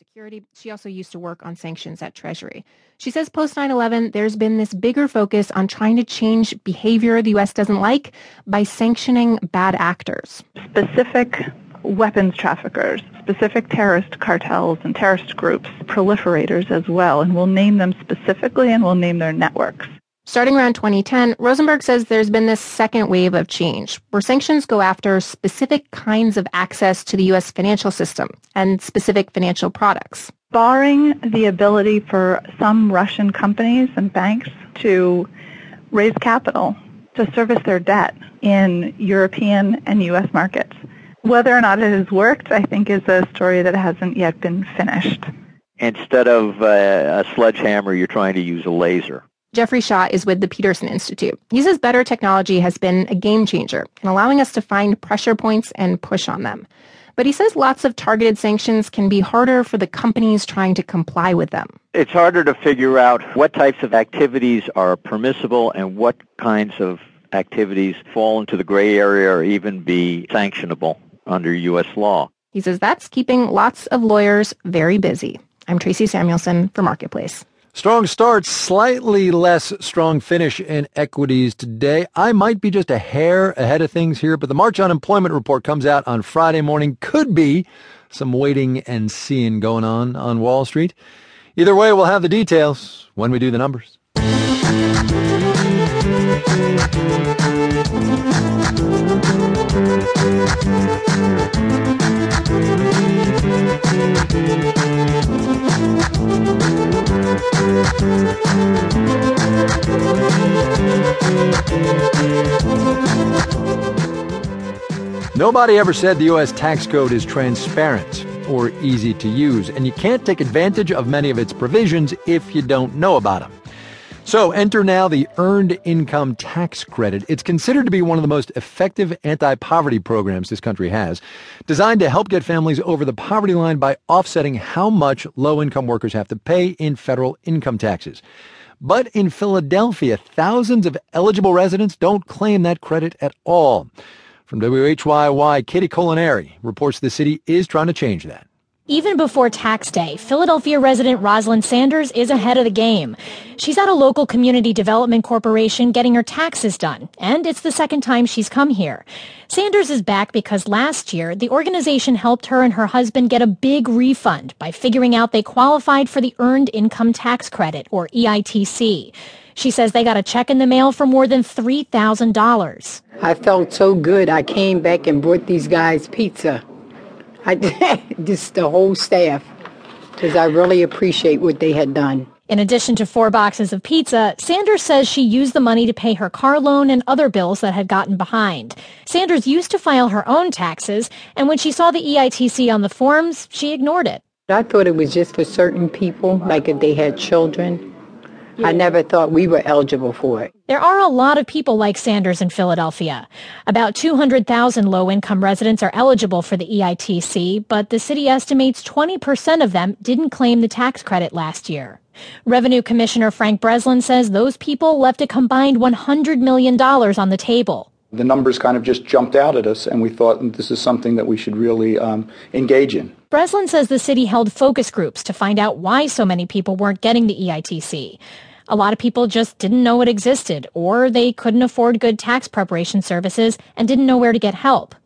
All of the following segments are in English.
Security. She also used to work on sanctions at Treasury. She says post 9-11, there's been this bigger focus on trying to change behavior the U.S. doesn't like by sanctioning bad actors. Specific weapons traffickers, specific terrorist cartels and terrorist groups, proliferators as well, and we'll name them specifically and we'll name their networks. Starting around 2010, Rosenberg says there's been this second wave of change where sanctions go after specific kinds of access to the U.S. financial system and specific financial products. Barring the ability for some Russian companies and banks to raise capital to service their debt in European and U.S. markets. Whether or not it has worked, I think, is a story that hasn't yet been finished. Instead of uh, a sledgehammer, you're trying to use a laser. Jeffrey Schott is with the Peterson Institute. He says better technology has been a game changer in allowing us to find pressure points and push on them. But he says lots of targeted sanctions can be harder for the companies trying to comply with them. It's harder to figure out what types of activities are permissible and what kinds of activities fall into the gray area or even be sanctionable under U.S. law. He says that's keeping lots of lawyers very busy. I'm Tracey Samuelson for Marketplace. Strong start, slightly less strong finish in equities today. I might be just a hair ahead of things here, but the March unemployment report comes out on Friday morning. Could be some waiting and seeing going on on Wall Street. Either way, we'll have the details when we do the numbers. Nobody ever said the U.S. tax code is transparent or easy to use, and you can't take advantage of many of its provisions if you don't know about them. So enter now the Earned Income Tax Credit. It's considered to be one of the most effective anti-poverty programs this country has, designed to help get families over the poverty line by offsetting how much low-income workers have to pay in federal income taxes. But in Philadelphia, thousands of eligible residents don't claim that credit at all. From WHYY, Katie Colaneri reports the city is trying to change that. Even before tax day, Philadelphia resident Rosalind Sanders is ahead of the game. She's at a local community development corporation getting her taxes done, and it's the second time she's come here. Sanders is back because last year, the organization helped her and her husband get a big refund by figuring out they qualified for the Earned Income Tax Credit, or EITC. She says they got a check in the mail for more than $3,000. I felt so good. I came back and brought these guys pizza. I just the whole staff because I really appreciate what they had done. In addition to four boxes of pizza, Sanders says she used the money to pay her car loan and other bills that had gotten behind. Sanders used to file her own taxes, and when she saw the EITC on the forms, she ignored it. I thought it was just for certain people, like if they had children. I never thought we were eligible for it. There are a lot of people like Sanders in Philadelphia. About 200,000 low-income residents are eligible for the EITC, but the city estimates 20% of them didn't claim the tax credit last year. Revenue Commissioner Frank Breslin says those people left a combined $100 million on the table. The numbers kind of just jumped out at us, and we thought this is something that we should really um, engage in. Breslin says the city held focus groups to find out why so many people weren't getting the EITC. A lot of people just didn't know it existed, or they couldn't afford good tax preparation services and didn't know where to get help.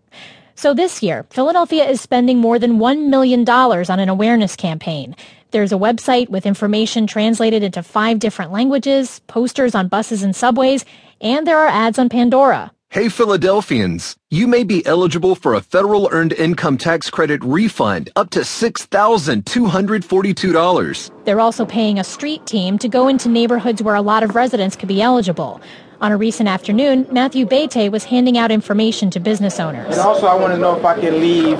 So this year, Philadelphia is spending more than $1 million on an awareness campaign. There's a website with information translated into five different languages, posters on buses and subways, and there are ads on Pandora. Hey Philadelphians, you may be eligible for a federal earned income tax credit refund up to $6,242. They're also paying a street team to go into neighborhoods where a lot of residents could be eligible. On a recent afternoon, Matthew Bete was handing out information to business owners. And also I want to know if I can leave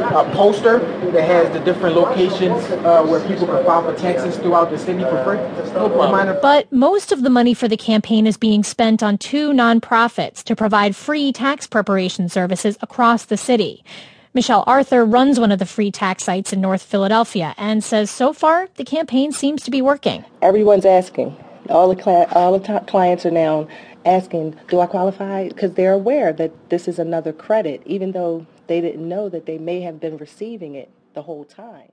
a poster that has the different locations uh, where people can file for taxes throughout the city for free. But most of the money for the campaign is being spent on two nonprofits to provide free tax preparation services across the city. Michelle Arthur runs one of the free tax sites in North Philadelphia and says so far the campaign seems to be working. Everyone's asking. All the cli- all the t- clients are now asking, "Do I qualify?" Because they're aware that this is another credit, even though they didn't know that they may have been receiving it the whole time.